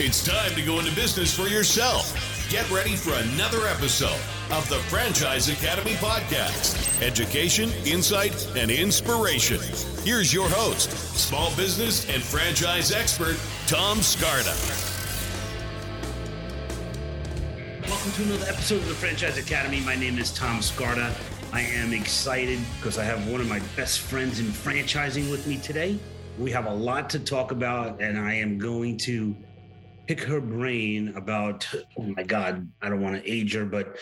It's time to go into business for yourself. Get ready for another episode of the Franchise Academy podcast education, insight, and inspiration. Here's your host, small business and franchise expert, Tom Scarda. Welcome to another episode of the Franchise Academy. My name is Tom Scarda. I am excited because I have one of my best friends in franchising with me today. We have a lot to talk about, and I am going to pick her brain about, oh my God, I don't want to age her, but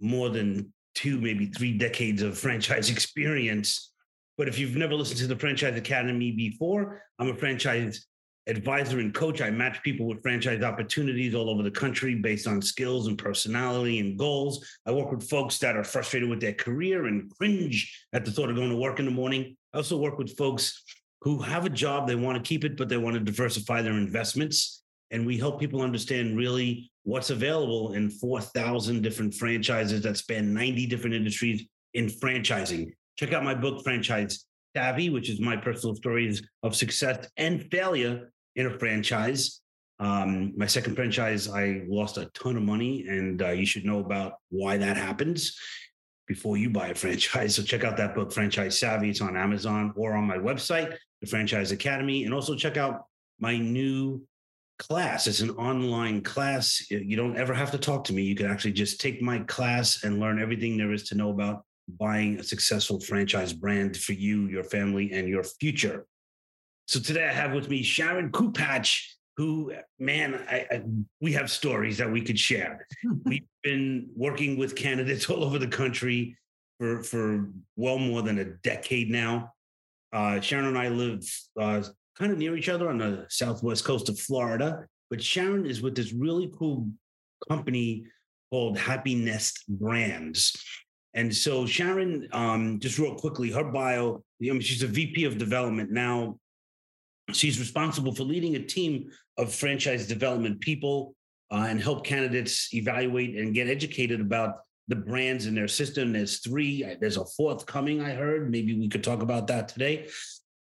more than two, maybe three decades of franchise experience. But if you've never listened to the Franchise Academy before, I'm a franchise advisor and coach. I match people with franchise opportunities all over the country based on skills and personality and goals. I work with folks that are frustrated with their career and cringe at the thought of going to work in the morning. I also work with folks who have a job, they want to keep it, but they want to diversify their investments. And we help people understand really what's available in 4,000 different franchises that span 90 different industries in franchising. Check out my book, Franchise Savvy, which is my personal stories of success and failure in a franchise. Um, my second franchise, I lost a ton of money, and uh, you should know about why that happens before you buy a franchise. So check out that book, Franchise Savvy. It's on Amazon or on my website, the Franchise Academy, and also check out my new class. It's an online class. You don't ever have to talk to me. You can actually just take my class and learn everything there is to know about buying a successful franchise brand for you, your family, and your future. So today I have with me Sharon Cupach, who, man, I, I, we have stories that we could share. We've been working with candidates all over the country for, for well more than a decade now. Uh, Sharon and I live uh, kind of near each other on the southwest coast of Florida, but Sharon is with this really cool company called Happy Nest Brands. And so Sharon, um, just real quickly, her bio, I mean, she's a VP of development now She's responsible for leading a team of franchise development people uh, and help candidates evaluate and get educated about the brands in their system. There's three, there's a fourth coming, I heard. Maybe we could talk about that today.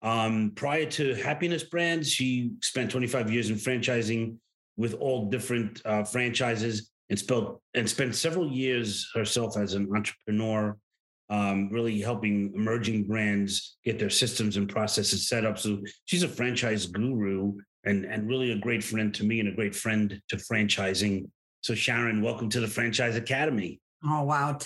Um, prior to Happiness Brands, she spent 25 years in franchising with all different uh, franchises and, spelled, and spent several years herself as an entrepreneur um, really helping emerging brands get their systems and processes set up. So she's a franchise guru and, and really a great friend to me and a great friend to franchising. So, Sharon, welcome to the Franchise Academy. Oh, wow.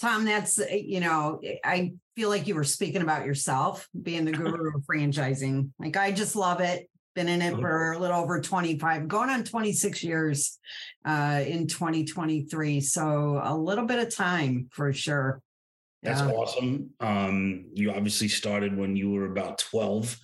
Tom, that's, eh, you know, eh, I feel like you were speaking about yourself being the guru of franchising. Like, I just love it. Been in it for a little over 25, going on 26 years uh, in 2023. So, a little bit of time for sure. That's yeah. awesome. Um, you obviously started when you were about 12.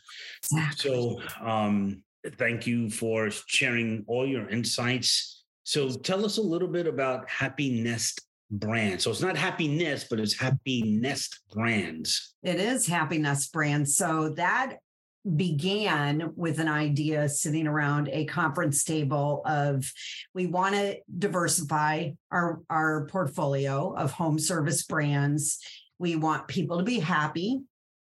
Exactly. So um, thank you for sharing all your insights. So tell us a little bit about Happy Nest brand. So it's not happiness, but it's Happy Nest Brands. It is happiness Brands. So that began with an idea sitting around a conference table of we want to diversify our, our portfolio of home service brands. We want people to be happy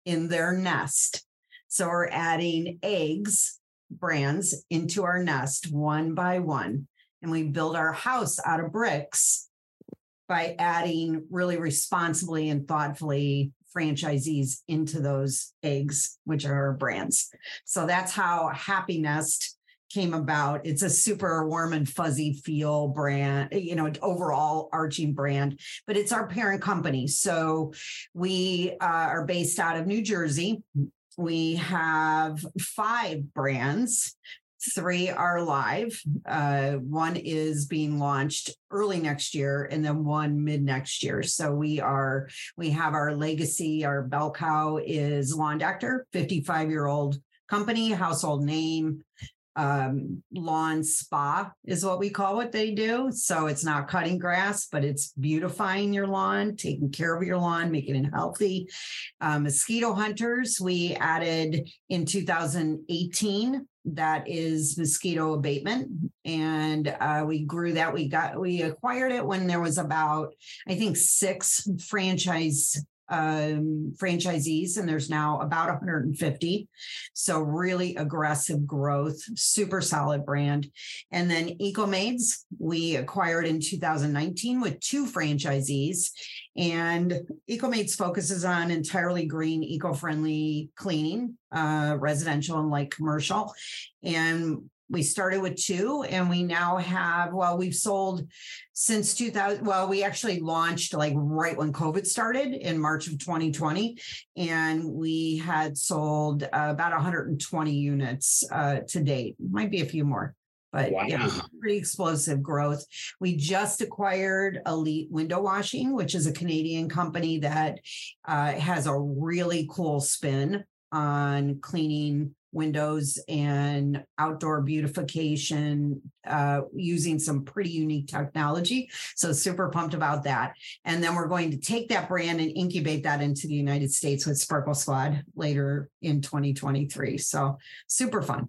in their nest. So we're adding eggs brands into our nest one by one. And we build our house out of bricks by adding really responsibly and thoughtfully franchisees into those eggs, which are our brands. So that's how Happy Nest came about. It's a super warm and fuzzy feel brand, you know, overall arching brand, but it's our parent company. So we uh, are based out of New Jersey. We have five brands Three are live. Uh, one is being launched early next year, and then one mid next year. So we are we have our legacy. Our bell cow is Lawn Doctor, fifty-five year old company, household name. Um, lawn spa is what we call what they do. So it's not cutting grass, but it's beautifying your lawn, taking care of your lawn, making it healthy. Uh, mosquito hunters, we added in 2018 that is mosquito abatement. And uh, we grew that we got we acquired it when there was about i think six franchise um, franchisees, and there's now about 150. So, really aggressive growth, super solid brand. And then EcoMaids, we acquired in 2019 with two franchisees. And EcoMaids focuses on entirely green, eco friendly cleaning, uh, residential and light commercial. And we started with two and we now have well we've sold since 2000 well we actually launched like right when covid started in march of 2020 and we had sold uh, about 120 units uh, to date might be a few more but wow. yeah, pretty explosive growth. We just acquired Elite Window Washing, which is a Canadian company that uh, has a really cool spin on cleaning windows and outdoor beautification uh, using some pretty unique technology. So, super pumped about that. And then we're going to take that brand and incubate that into the United States with Sparkle Squad later in 2023. So, super fun.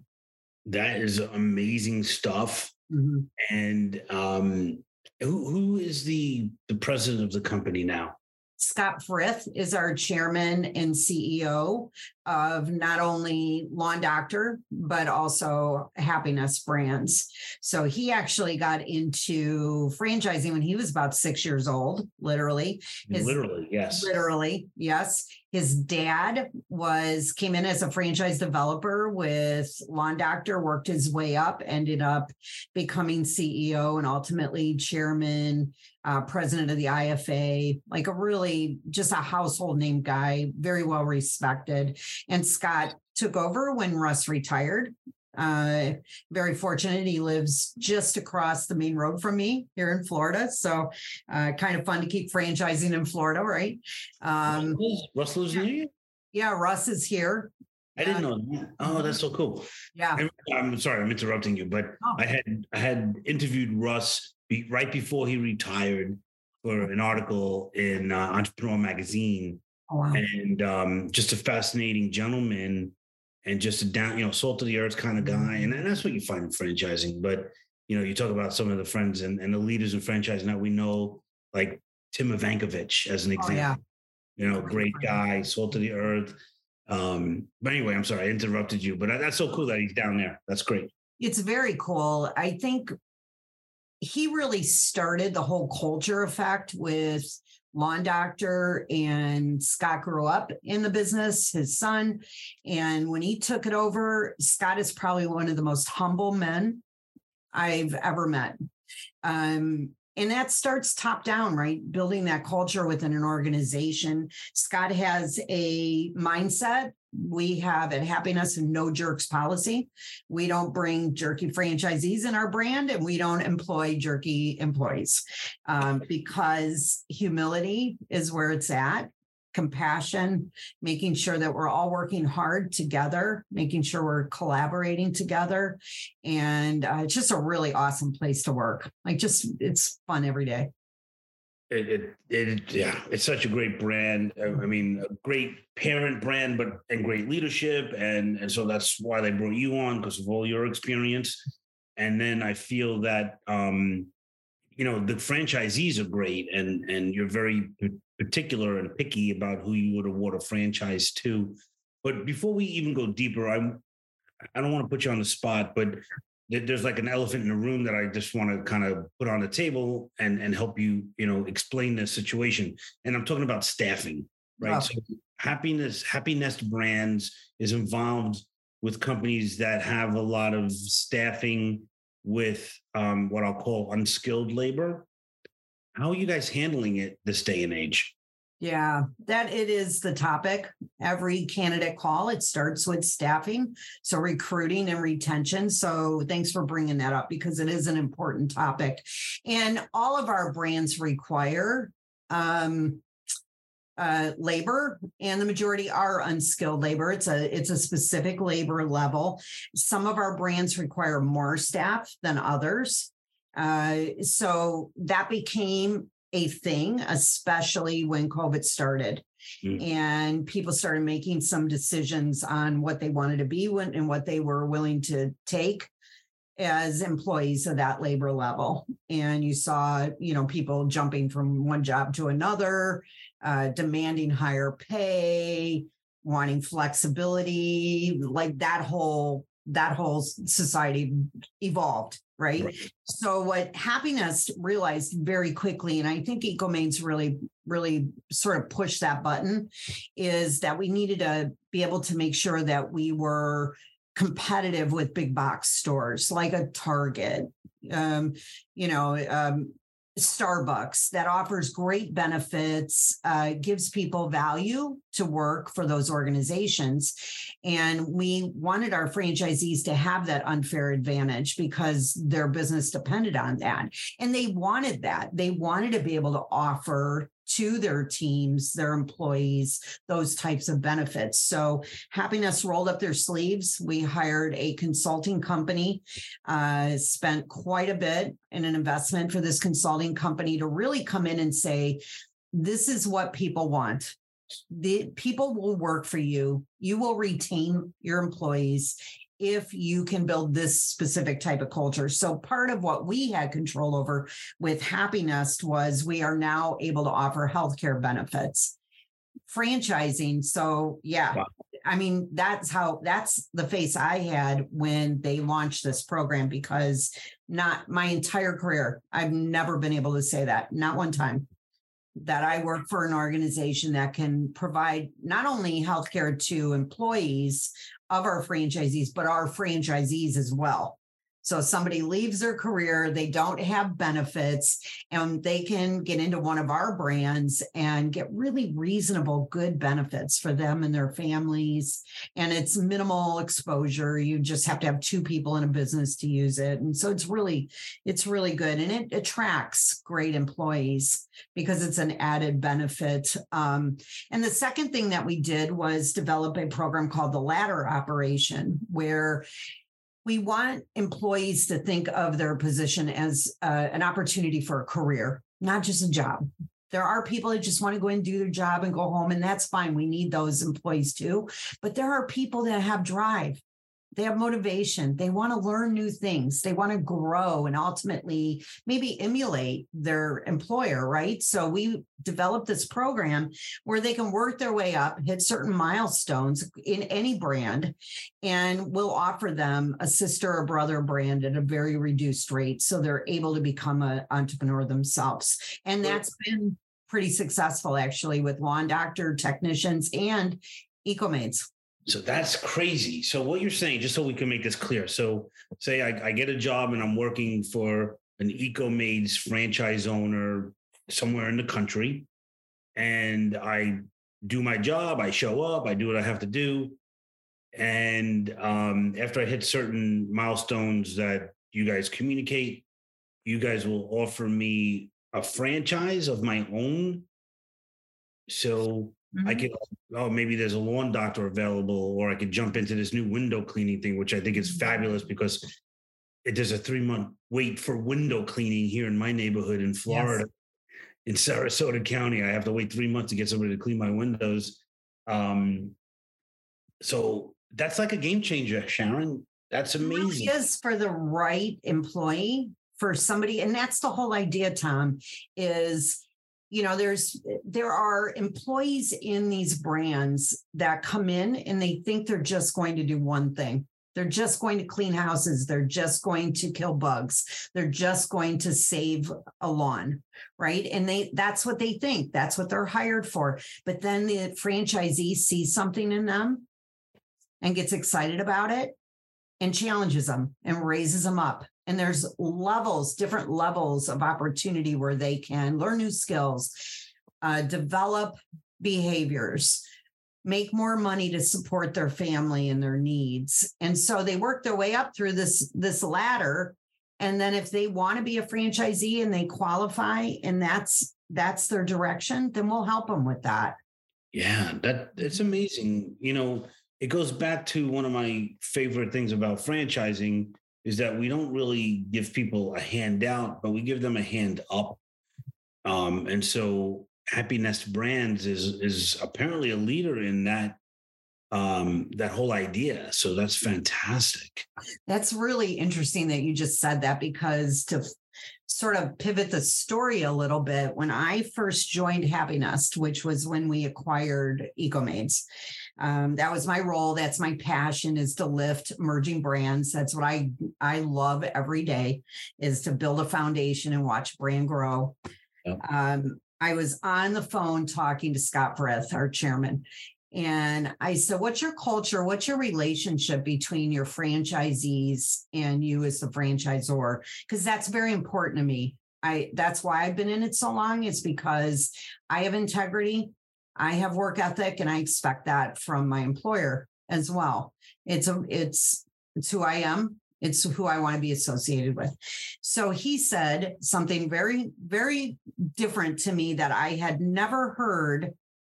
That is amazing stuff. Mm-hmm. And um, who, who is the the president of the company now? Scott Frith is our chairman and CEO of not only Lawn Doctor, but also Happiness Brands. So he actually got into franchising when he was about six years old, literally. His, literally, yes. Literally, yes. His dad was came in as a franchise developer with Lawn Doctor, worked his way up, ended up becoming CEO and ultimately chairman, uh, president of the IFA, like a really just a household name guy, very well respected. And Scott took over when Russ retired. Uh, very fortunate. He lives just across the main road from me here in Florida. So, uh, kind of fun to keep franchising in Florida, right? Um, Russ lives near? Yeah, Russ is here. I didn't know that. Oh, that's so cool. Yeah. I'm sorry, I'm interrupting you, but oh. I had I had interviewed Russ right before he retired for an article in uh, Entrepreneur Magazine Oh, wow. And um, just a fascinating gentleman and just a down, you know, salt of the earth kind of guy. And, and that's what you find in franchising. But, you know, you talk about some of the friends and, and the leaders in franchising that we know, like Tim Ivankovich as an example. Oh, yeah. You know, great guy, salt of the earth. Um, but anyway, I'm sorry I interrupted you, but that's so cool that he's down there. That's great. It's very cool. I think he really started the whole culture effect with lawn doctor and Scott grew up in the business, his son. And when he took it over, Scott is probably one of the most humble men I've ever met. Um, and that starts top down, right? Building that culture within an organization. Scott has a mindset we have at Happiness and no jerks policy. We don't bring jerky franchisees in our brand and we don't employ jerky employees um, because humility is where it's at. Compassion, making sure that we're all working hard together, making sure we're collaborating together. And uh, it's just a really awesome place to work. Like, just it's fun every day. It, it, it, yeah, it's such a great brand. I mean, a great parent brand, but and great leadership, and and so that's why they brought you on because of all your experience. And then I feel that um, you know the franchisees are great, and and you're very particular and picky about who you would award a franchise to. But before we even go deeper, I'm I don't want to put you on the spot, but there's like an elephant in the room that I just want to kind of put on the table and and help you, you know, explain the situation. And I'm talking about staffing, right? Wow. So happiness, Happy Nest Brands is involved with companies that have a lot of staffing with um, what I'll call unskilled labor. How are you guys handling it this day and age? Yeah, that it is the topic. Every candidate call, it starts with staffing. So recruiting and retention. So thanks for bringing that up because it is an important topic. And all of our brands require um, uh, labor, and the majority are unskilled labor. It's a it's a specific labor level. Some of our brands require more staff than others. Uh, so that became a thing, especially when COVID started. Mm. And people started making some decisions on what they wanted to be and what they were willing to take as employees of that labor level. And you saw, you know, people jumping from one job to another. Uh, demanding higher pay, wanting flexibility, like that whole that whole society evolved right? right? So what happiness realized very quickly, and I think EcoMaids really, really sort of pushed that button, is that we needed to be able to make sure that we were competitive with big box stores like a Target, um, you know, um, Starbucks that offers great benefits, uh, gives people value to work for those organizations. And we wanted our franchisees to have that unfair advantage because their business depended on that. And they wanted that. They wanted to be able to offer to their teams, their employees, those types of benefits. So Happiness rolled up their sleeves. We hired a consulting company, uh, spent quite a bit in an investment for this consulting company to really come in and say, this is what people want the people will work for you you will retain your employees if you can build this specific type of culture. So part of what we had control over with Happiness was we are now able to offer healthcare benefits. Franchising. So yeah. Wow. I mean, that's how that's the face I had when they launched this program because not my entire career, I've never been able to say that, not one time that I work for an organization that can provide not only healthcare to employees of our franchisees, but our franchisees as well. So somebody leaves their career, they don't have benefits, and they can get into one of our brands and get really reasonable, good benefits for them and their families. And it's minimal exposure. You just have to have two people in a business to use it. And so it's really, it's really good. And it attracts great employees because it's an added benefit. Um, and the second thing that we did was develop a program called the Ladder Operation, where we want employees to think of their position as uh, an opportunity for a career, not just a job. There are people that just want to go and do their job and go home, and that's fine. We need those employees too. But there are people that have drive they have motivation. They want to learn new things. They want to grow and ultimately maybe emulate their employer right? So we developed this program where they can work their way up hit certain milestones in any brand and we'll offer them a sister or brother brand at a very reduced rate so they're able to become an entrepreneur themselves. And that's been pretty successful actually with lawn doctor technicians and ecomaids so that's crazy. So what you're saying, just so we can make this clear. So say I, I get a job and I'm working for an EcoMaids franchise owner somewhere in the country, and I do my job. I show up. I do what I have to do, and um, after I hit certain milestones that you guys communicate, you guys will offer me a franchise of my own. So Mm-hmm. I could, oh, maybe there's a lawn doctor available, or I could jump into this new window cleaning thing, which I think is fabulous because it, there's a three month wait for window cleaning here in my neighborhood in Florida. Yes. In Sarasota County, I have to wait three months to get somebody to clean my windows. Um, so that's like a game changer, Sharon. That's amazing. It is for the right employee, for somebody, and that's the whole idea, Tom, is you know there's there are employees in these brands that come in and they think they're just going to do one thing. They're just going to clean houses. They're just going to kill bugs. They're just going to save a lawn right? And they that's what they think. That's what they're hired for. But then the franchisee sees something in them and gets excited about it and challenges them and raises them up and there's levels, different levels of opportunity where they can learn new skills, uh, develop behaviors, make more money to support their family and their needs. And so they work their way up through this this ladder. And then if they want to be a franchisee and they qualify and that's that's their direction, then we'll help them with that. Yeah, that it's amazing. You know, it goes back to one of my favorite things about franchising is that we don't really give people a handout, but we give them a hand up. Um, and so Happy Nest Brands is is apparently a leader in that um, that whole idea. So that's fantastic. That's really interesting that you just said that because to sort of pivot the story a little bit. When I first joined Happy Nest, which was when we acquired EcoMaids, um, that was my role. That's my passion is to lift merging brands. That's what I I love every day is to build a foundation and watch brand grow. Yep. Um, I was on the phone talking to Scott Frith, our chairman, and I said, What's your culture? What's your relationship between your franchisees and you as the franchisor? Because that's very important to me. I that's why I've been in it so long, It's because I have integrity, I have work ethic, and I expect that from my employer as well. It's a it's it's who I am. It's who I want to be associated with. So he said something very, very different to me that I had never heard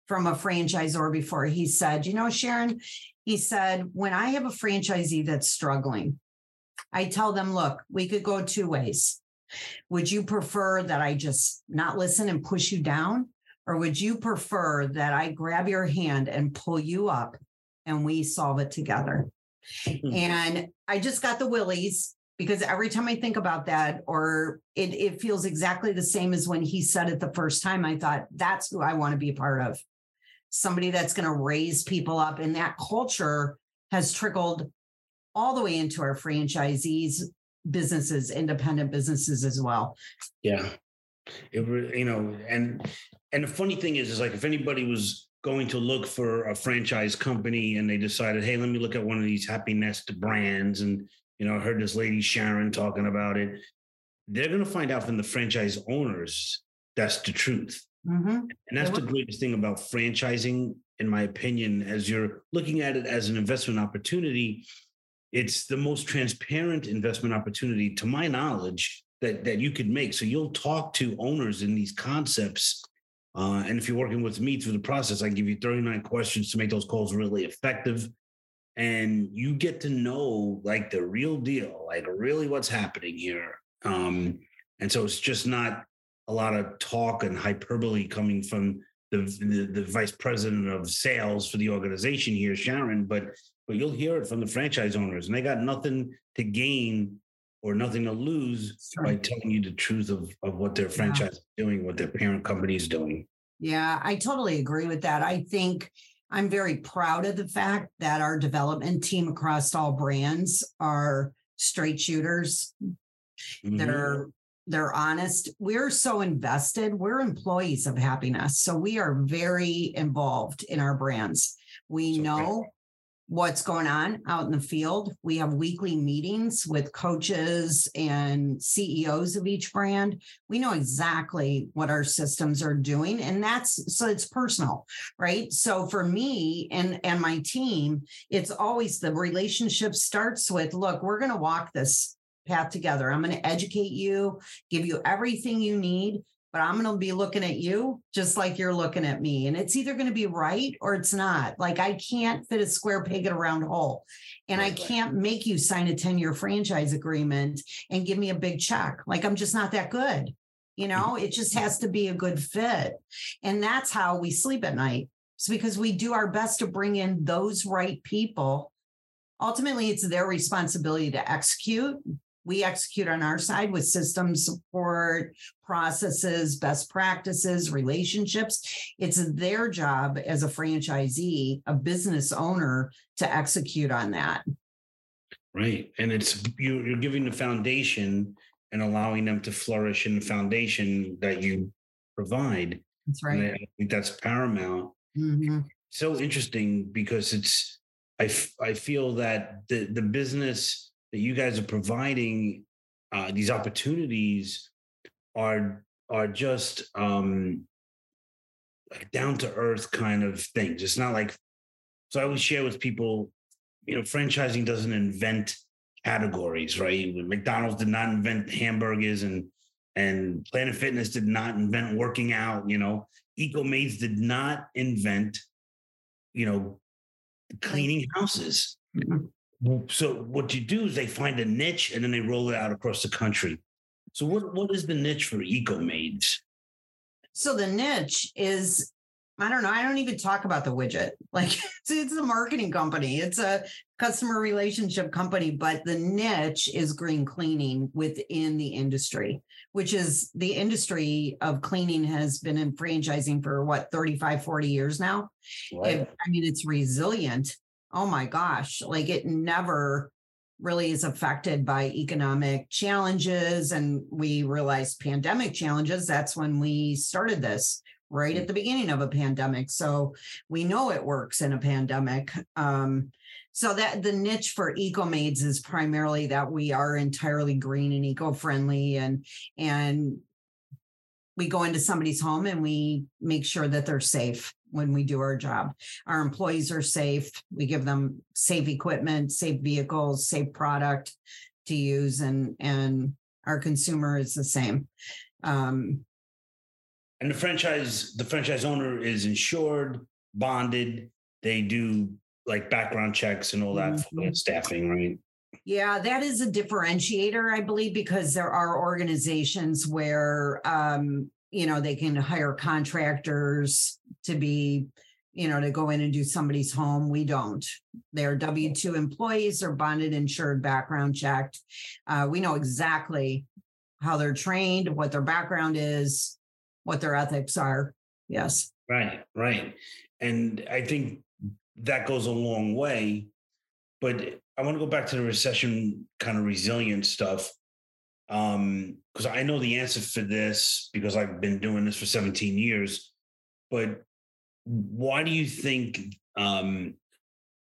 from a franchisor before. He said, You know, Sharon, he said, when I have a franchisee that's struggling, I tell them, Look, we could go two ways. Would you prefer that I just not listen and push you down? Or would you prefer that I grab your hand and pull you up and we solve it together? Hmm. and I just got the willies because every time I think about that, or it, it feels exactly the same as when he said it the first time, I thought, that's who I want to be a part of somebody that's going to raise people up. And that culture has trickled all the way into our franchisees, businesses, independent businesses as well. Yeah. It, you know, and and the funny thing is, is like if anybody was going to look for a franchise company and they decided, hey, let me look at one of these Happy Nest brands, and you know, I heard this lady Sharon talking about it. They're going to find out from the franchise owners that's the truth. Mm-hmm. And that's the greatest thing about franchising, in my opinion, as you're looking at it as an investment opportunity. It's the most transparent investment opportunity, to my knowledge, that, that you could make. So you'll talk to owners in these concepts. Uh, and if you're working with me through the process, I give you 39 questions to make those calls really effective. And you get to know like the real deal, like really what's happening here. Um, and so it's just not a lot of talk and hyperbole coming from the, the, the vice president of sales for the organization here, Sharon, but but you'll hear it from the franchise owners, and they got nothing to gain or nothing to lose by telling you the truth of, of what their franchise yeah. is doing, what their parent company is doing. Yeah, I totally agree with that. I think I'm very proud of the fact that our development team across all brands are straight shooters. Mm-hmm. They're they're honest. We're so invested. We're employees of happiness. So we are very involved in our brands. We so know great. What's going on out in the field. We have weekly meetings with coaches and CEOs of each brand. We know exactly what our systems are doing. And that's so it's personal, right? So for me and, and my team, it's always the relationship starts with look, we're going to walk this path together. I'm going to educate you, give you everything you need, but I'm going to be looking at you just like you're looking at me. And it's either going to be right or it's not. Like I can't fit a square peg in a round hole. And I can't make you sign a 10 year franchise agreement and give me a big check. Like I'm just not that good. You mm-hmm. know, it just has to be a good fit. And that's how we sleep at night. It's because we do our best to bring in those right people ultimately it's their responsibility to execute we execute on our side with system support, processes, best practices, relationships. It's their job as a franchisee, a business owner to execute on that. Right. And it's you're giving the foundation and allowing them to flourish in the foundation that you provide. That's right. I think that's paramount. Mm-hmm. So interesting because it's I, f- I feel that the the business that you guys are providing uh, these opportunities are are just um, like down to earth kind of things. It's not like so. I always share with people, you know, franchising doesn't invent categories, right? McDonald's did not invent hamburgers, and and Planet Fitness did not invent working out. You know, EcoMaids did not invent, you know, cleaning houses. Mm-hmm. So what you do is they find a niche and then they roll it out across the country. So what what is the niche for EcoMaids? So the niche is I don't know. I don't even talk about the widget. Like it's, it's a marketing company. It's a customer relationship company, but the niche is green cleaning within the industry, which is the industry of cleaning has been in franchising for what 35, 40 years now. Right. It- I mean, it's resilient. Oh my gosh. Like it never really is affected by economic challenges. And we realized pandemic challenges. That's when we started this right at the beginning of a pandemic. So we know it works in a pandemic. Um, so that the niche for EcoMaids is primarily that we are entirely green and eco-friendly and and we go into somebody's home and we make sure that they're safe when we do our job. Our employees are safe. We give them safe equipment, safe vehicles, safe product to use, and and our consumer is the same. Um, And the franchise, the franchise owner is insured, bonded. They do like background checks and all that for the staffing, right? Yeah, that is a differentiator, I believe, because there are organizations where um, you know, they can hire contractors to be, you know, to go in and do somebody's home. We don't. They're W 2 employees, are bonded, insured, background checked. Uh, we know exactly how they're trained, what their background is, what their ethics are. Yes. Right, right. And I think that goes a long way. But I want to go back to the recession kind of resilient stuff. Um, because I know the answer for this because I've been doing this for 17 years. But why do you think um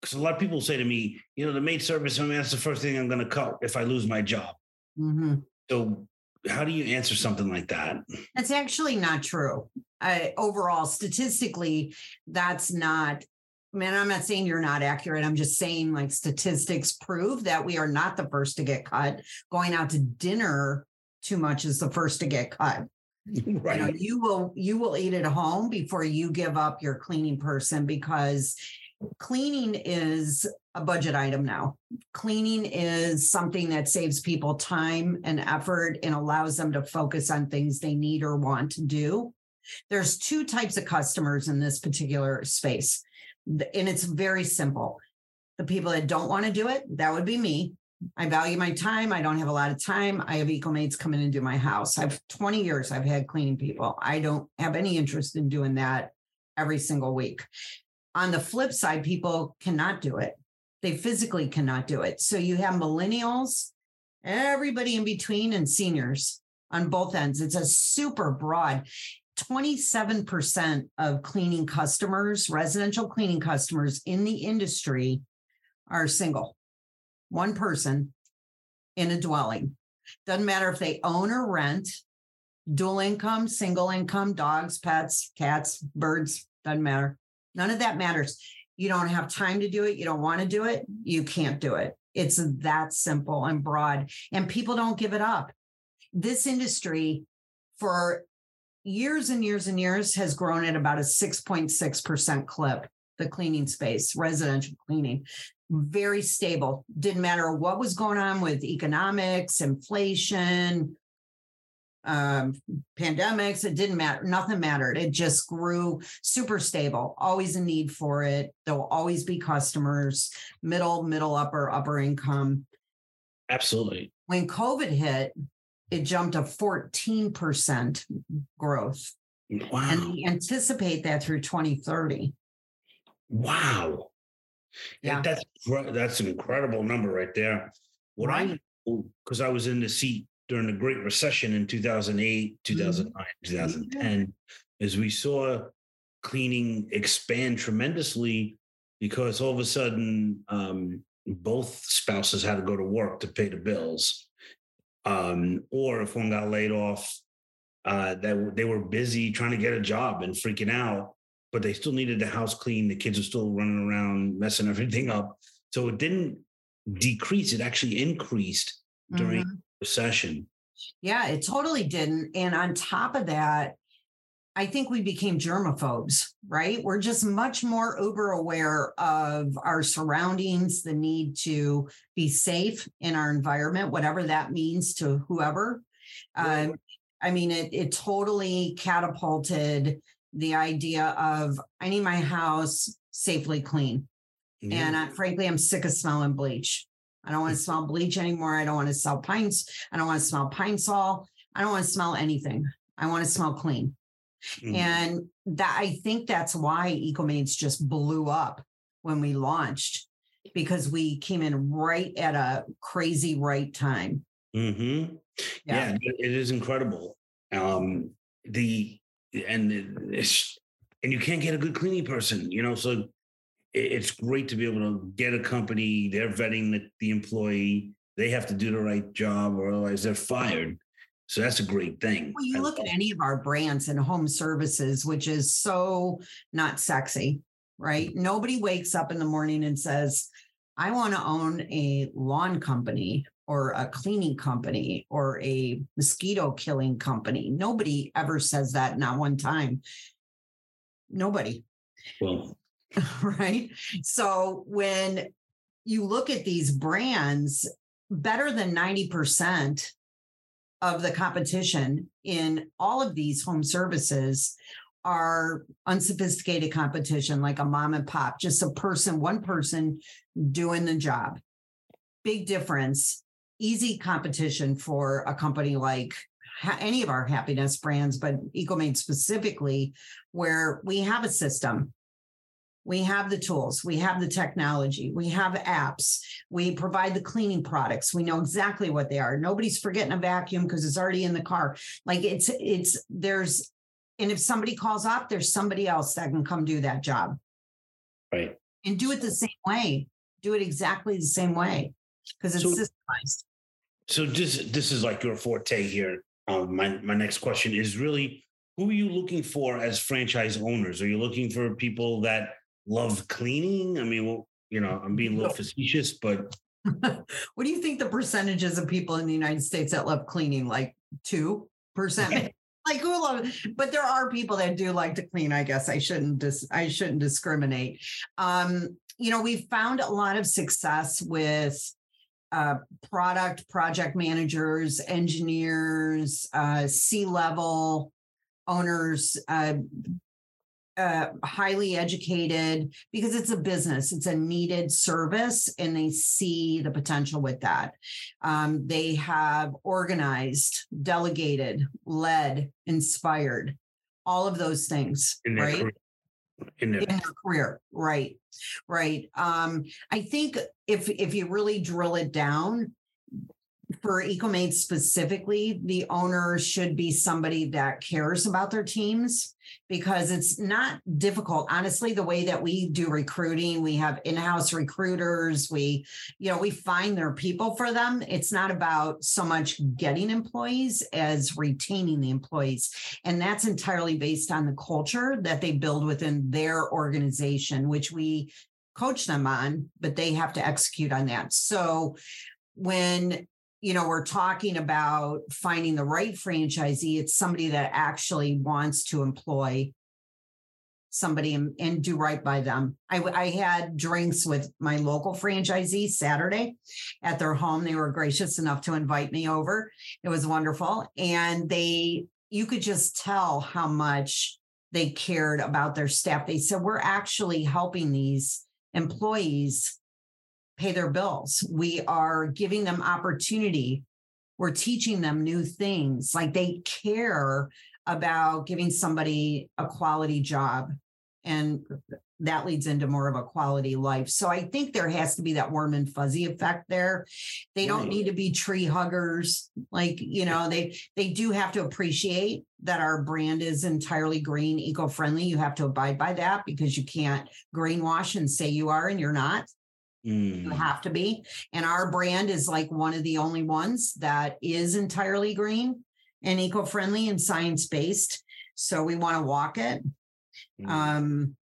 because a lot of people say to me, you know, the maid service, I mean, that's the first thing I'm gonna cut if I lose my job. Mhm. So how do you answer something like that? That's actually not true. I, overall, statistically, that's not. Man, I'm not saying you're not accurate. I'm just saying, like, statistics prove that we are not the first to get cut. Going out to dinner too much is the first to get cut. You know, you will you will eat at home before you give up your cleaning person because cleaning is a budget item now. Cleaning is something that saves people time and effort and allows them to focus on things they need or want to do. There's two types of customers in this particular space. And it's very simple. The people that don't want to do it, that would be me. I value my time. I don't have a lot of time. I have EcoMaids come in and do my house. I've 20 years I've had cleaning people. I don't have any interest in doing that every single week. On the flip side, people cannot do it. They physically cannot do it. So you have millennials, everybody in between, and seniors on both ends. It's a super broad. 27% of cleaning customers, residential cleaning customers in the industry are single one person in a dwelling. Doesn't matter if they own or rent, dual income, single income, dogs, pets, cats, birds, doesn't matter. None of that matters. You don't have time to do it. You don't want to do it. You can't do it. It's that simple and broad. And people don't give it up. This industry for years and years and years has grown at about a 6.6% clip, the cleaning space, residential cleaning very stable. Didn't matter what was going on with economics, inflation, um, pandemics. It didn't matter. Nothing mattered. It just grew super stable. Always a need for it. There will always be customers, middle, middle, upper, upper income. Absolutely. When COVID hit, it jumped to 14% growth. Wow. And we anticipate that through 2030. Wow. Yeah. That's that's an incredible number right there. What Right. I because I was in the seat during the Great Recession in 2008, 2009, 2010, is we saw cleaning expand tremendously because all of a sudden um, both spouses had to go to work to pay the bills. Um, or if one got laid off, uh, that they were busy trying to get a job and freaking out but they still needed the house clean. The kids were still running around, messing everything up. So it didn't decrease; it actually increased during Mhm. the recession. Yeah, it totally didn't. And on top of that, I think we became germaphobes, right? We're just much more uber aware of our surroundings, the need to be safe in our environment, whatever that means to whoever. Right. Um, I mean, it, it totally catapulted the idea of I need my house safely clean. Yeah. And I, frankly, I'm sick of smelling bleach. I don't want to smell bleach anymore. I don't want to smell pines. I don't want to smell pine sol. I don't want to smell anything. I want to smell clean. Mm-hmm. And that I think that's why EcoMaids just blew up when we launched because we came in right at a crazy right time. Mm-hmm. Yeah. yeah. it is incredible. Um, the and it's and you can't get a good cleaning person, you know. So it's great to be able to get a company. They're vetting the, the employee. They have to do the right job, or otherwise they're fired. So that's a great thing. Well, you look at any of our brands and home services, which is so not sexy, right? Nobody wakes up in the morning and says, I want to own a lawn company or a cleaning company or a mosquito killing company. Nobody ever says that, not one time. Nobody. Well, right. So when you look at these brands, better than 90% of the competition in all of these home services are unsophisticated competition, like a mom and pop, just a person, one person doing the job. Big difference. Easy competition for a company like any of our happiness brands, but EcoMaid specifically, where we have a system. We have the tools, we have the technology, we have apps, we provide the cleaning products. We know exactly what they are. Nobody's forgetting a vacuum because it's already in the car. Like it's, it's, there's, and if somebody calls off, there's somebody else that can come do that job. Right. And do it the same way. Do it exactly the same way because it's so, systemized. So this this is like your forte here. Um, my my next question is really who are you looking for as franchise owners? Are you looking for people that love cleaning? I mean, well, you know, I'm being a little facetious, but what do you think the percentages of people in the United States that love cleaning? Like two percent? like who love but there are people that do like to clean i guess. I shouldn't dis, i shouldn't discriminate. Um you know we've found a lot of success with uh, product project managers, engineers, uh, C level owners, uh, uh, highly educated because it's a business, it's a needed service, and they see the potential with that. Um, they have organized, delegated, led, inspired, all of those things, right? Career. In, their-, in their career, right? right? Um, I think if if you really drill it down, for EcoMaid specifically, the owner should be somebody that cares about their teams because it's not difficult. Honestly, the way that we do recruiting, we have in-house recruiters, we, you know, we find their people for them. It's not about so much getting employees as retaining the employees. And that's entirely based on the culture that they build within their organization, which we coach them on, but they have to execute on that. So when you know, we're talking about finding the right franchisee. It's somebody that actually wants to employ somebody and, and do right by them. I, I had drinks with my local franchisee Saturday at their home. They were gracious enough to invite me over. It was wonderful. And they, you could just tell how much they cared about their staff. They said, We're actually helping these employees pay their bills. We are giving them opportunity. We're teaching them new things. Like they care about giving somebody a quality job. And that leads into more of a quality life. So I think there has to be that warm and fuzzy effect there. They don't need to be tree huggers. Like, you know, they they do have to appreciate that our brand is entirely green, eco-friendly. You have to abide by that because you can't greenwash and say you are and you're not. Mm. You have to be. And our brand is like one of the only ones that is entirely green and eco friendly and science based. So we want to walk it. Mm. Um,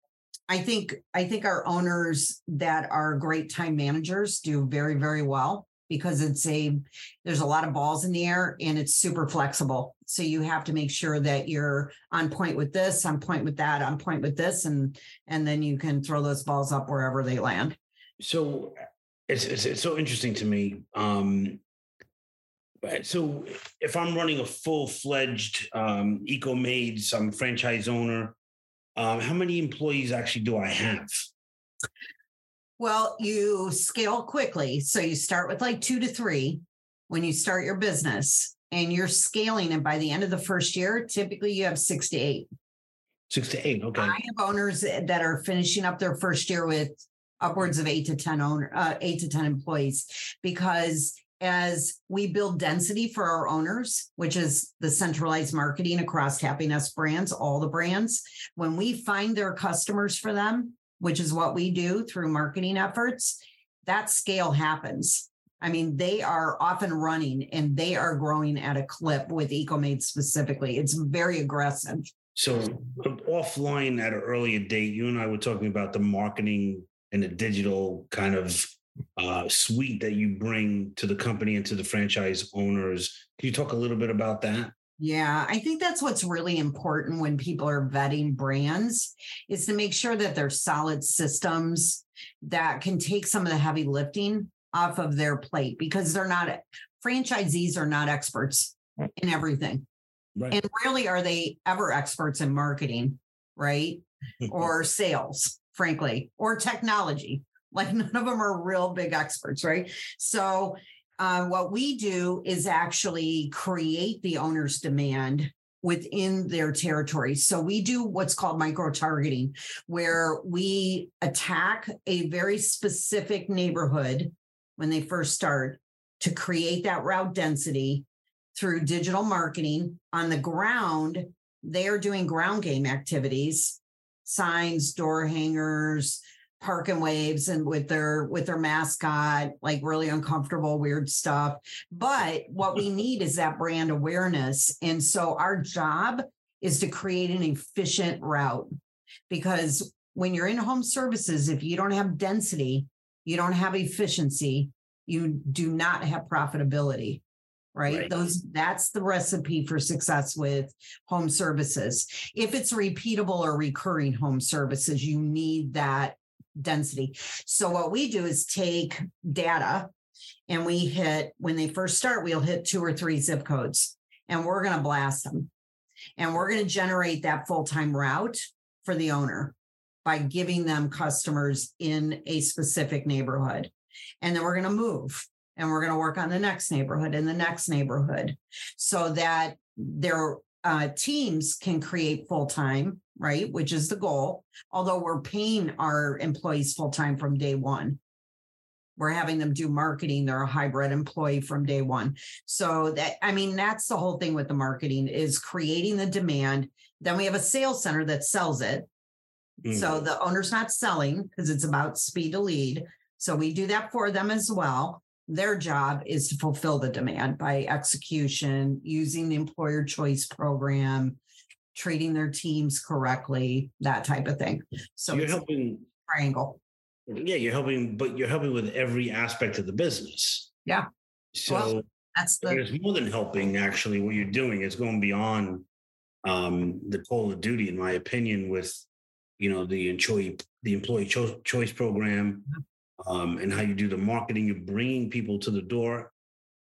I think I think our owners that are great time managers do very very well because it's a there's a lot of balls in the air and it's super flexible. So you have to make sure that you're on point with this, on point with that, on point with this, and and then you can throw those balls up wherever they land. So it's, it's, it's so interesting to me. Um, so if I'm running a full fledged um, EcoMaid, some franchise owner, um, how many employees actually do I have? Well, you scale quickly. So you start with like two to three when you start your business and you're scaling. And by the end of the first year, typically you have six to eight. Six to eight. Okay. I have owners that are finishing up their first year with upwards of eight to 10 owner, uh, eight to 10 employees because as we build density for our owners, which is the centralized marketing across Happiness brands, all the brands, when we find their customers for them, which is what we do through marketing efforts, that scale happens. I mean, they are often running and they are growing at a clip with EcoMaid specifically. It's very aggressive. So, offline at an earlier date, you and I were talking about the marketing and the digital kind of uh, suite that you bring to the company and to the franchise owners. Can you talk a little bit about that? Yeah, I think that's what's really important when people are vetting brands is to make sure that there's solid systems that can take some of the heavy lifting off of their plate because they're not franchisees are not experts in everything. Right. And rarely are they ever experts in marketing, right? or sales, frankly, or technology. Like none of them are real big experts, right? So uh, what we do is actually create the owner's demand within their territory. So we do what's called micro targeting, where we attack a very specific neighborhood when they first start to create that route density through digital marketing. On the ground, they are doing ground game activities, signs, door hangers, park and waves and with their with their mascot like really uncomfortable weird stuff. But what we need is that brand awareness. And so our job is to create an efficient route because when you're in home services if you don't have density you don't have efficiency you do not have profitability right? right? Those that's the recipe for success with home services. If it's repeatable or recurring home services, you need that density. So what we do is take data and we hit when they first start, we'll hit two or three zip codes and we're going to blast them. And we're going to generate that full-time route for the owner by giving them customers in a specific neighborhood. And then we're going to move and we're going to work on the next neighborhood and the next neighborhood so that their uh, teams can create full time right? Which is the goal. Although we're paying our employees full time from day one. We're having them do marketing. They're a hybrid employee from day one. So that, I mean, that's the whole thing with the marketing is creating the demand. Then we have a sales center that sells it. Mm. So the owner's not selling because it's about speed to lead. So we do that for them as well. Their job is to fulfill the demand by execution, using the employer choice program, treating their teams correctly, that type of thing. So, you're helping triangle. Yeah, you're helping, but you're helping with every aspect of the business. Yeah. So well, that's the there's more than helping actually what you're doing. It's going beyond um the call of duty, in my opinion, with you know the employee the employee cho- choice program mm-hmm. Um, and how you do the marketing. You're bringing people to the door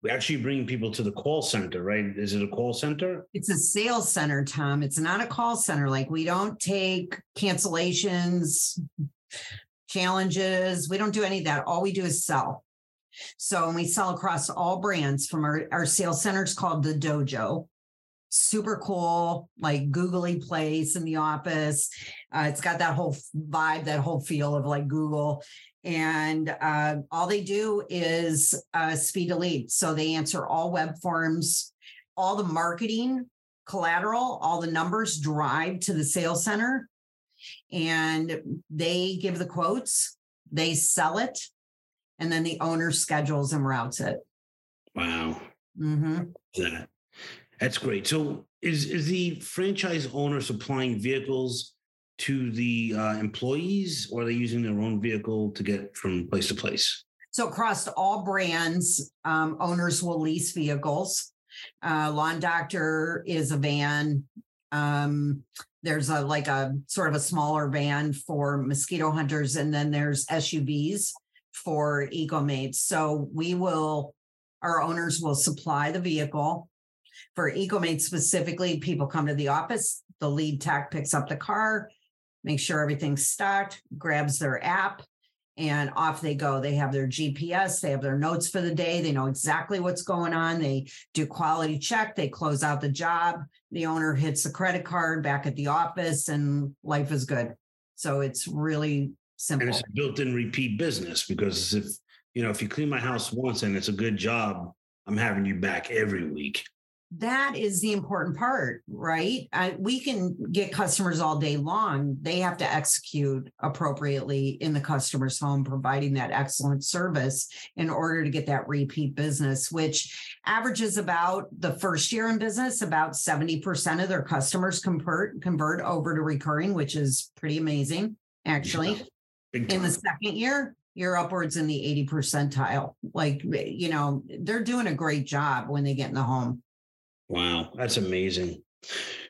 we actually bring people to the call center, right? Is it a call center? It's a sales center, Tom. It's not a call center. Like we don't take cancellations, challenges. We don't do any of that. All we do is sell. So we sell across all brands from our, our sales center is called the dojo. Super cool, like googly place in the office. Uh, it's got that whole vibe, that whole feel of like Google and uh, all they do is uh, speed to lead. So they answer all web forms, all the marketing collateral, all the numbers drive to the sales center, and they give the quotes, they sell it, and then the owner schedules and routes it. Wow, mm-hmm. that that's great. So is is the franchise owner supplying vehicles? To the uh, employees, or are they using their own vehicle to get from place to place? So across all brands, um, owners will lease vehicles. Uh, Lawn Doctor is a van. Um, there's a like a sort of a smaller van for mosquito hunters, and then there's SUVs for EcoMaids. So we will, our owners will supply the vehicle. For EcoMaids specifically, people come to the office, the lead tech picks up the car, make sure everything's stocked, grabs their app, and off they go. They have their GPS, they have their notes for the day, they know exactly what's going on. They do quality check, they close out the job. The owner hits the credit card back at the office, and life is good. So it's really simple. And it's a built-in repeat business because if you know if you clean my house once and it's a good job, I'm having you back every week that is the important part, right? I, we can get customers all day long. They have to execute appropriately in the customer's home, providing that excellent service in order to get that repeat business, which averages about the first year in business, about 70% of their customers convert convert over to recurring, which is pretty amazing, actually. Yeah, in the second year, you're upwards in the 80 percentile. Like, you know, they're doing a great job when they get in the home. Wow, that's amazing.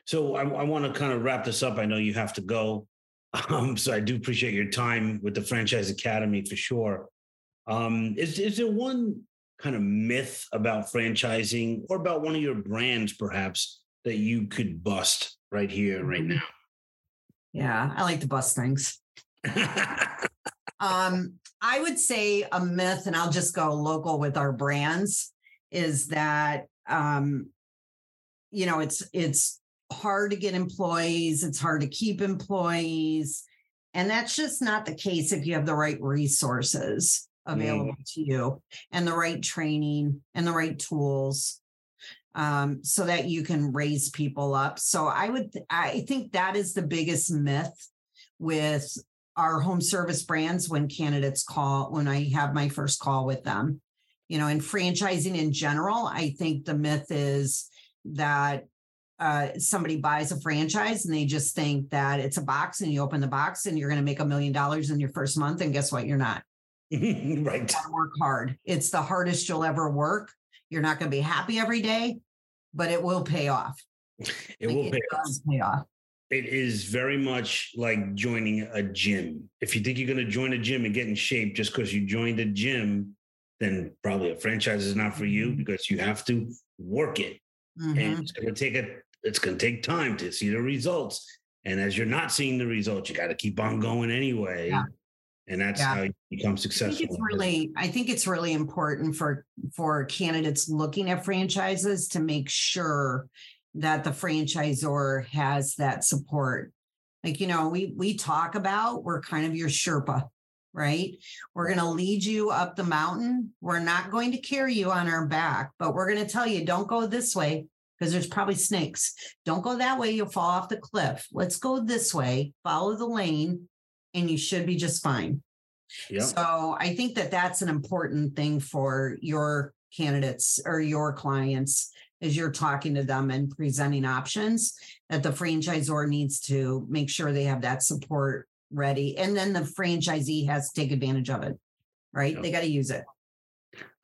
So I, I want to kind of wrap this up. I know you have to go. Um, so I do appreciate your time with the Franchise Academy for sure. Um, is is there one kind of myth about franchising or about one of your brands perhaps that you could bust right here, right mm-hmm. now? Yeah, I like to bust things. um, I would say a myth, and I'll just go local with our brands, is that um, you know it's it's hard to get employees it's hard to keep employees and that's just not the case if you have the right resources available mm. to you and the right training and the right tools um, so that you can raise people up so i would i think that is the biggest myth with our home service brands when candidates call when i have my first call with them you know in franchising in general i think the myth is that uh, somebody buys a franchise and they just think that it's a box and you open the box and you're going to make a million dollars in your first month. And guess what? You're not. right. work hard. It's the hardest you'll ever work. You're not going to be happy every day, but it will pay off. It like will pay, off. pay off. It is very much like joining a gym. If you think you're going to join a gym and get in shape just because you joined a gym, then probably a franchise is not for you mm-hmm. because you have to work it mm-hmm. and it's going to take a it's going to take time to see the results. And as you're not seeing the results, you got to keep on going anyway. Yeah. And that's yeah. how you become successful. I think it's really, I think it's really important for for candidates looking at franchises to make sure that the franchisor has that support. Like, you know, we we talk about we're kind of your Sherpa, right? We're going to lead you up the mountain. We're not going to carry you on our back, but we're going to tell you don't go this way because there's probably snakes. Don't go that way, you'll fall off the cliff. Let's go this way, follow the lane, and you should be just fine. Yep. So I think that that's an important thing for your candidates or your clients as you're talking to them and presenting options that the franchisor needs to make sure they have that support ready. And then the franchisee has to take advantage of it, right? Yep. They got to use it.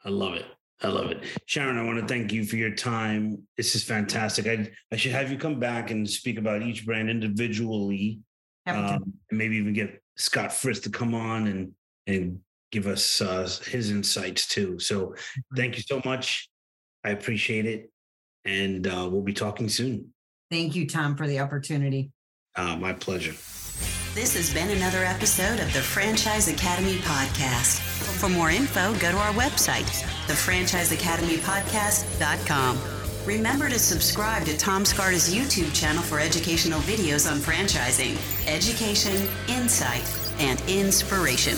I love it. I love it. Sharon, I want to thank you for your time. This is fantastic. I, I should have you come back and speak about each brand individually. Um, and maybe even get Scott Frist to come on and and give us uh, his insights too. So thank you so much. I appreciate it. And uh, we'll be talking soon. Thank you, Tom, for the opportunity. Uh, my pleasure. This has been another episode of the Franchise Academy Podcast. For more info, go to our website, thefranchiseacademypodcast.com. Remember to subscribe to Tom Scarda's YouTube channel for educational videos on franchising, education, insight, and inspiration.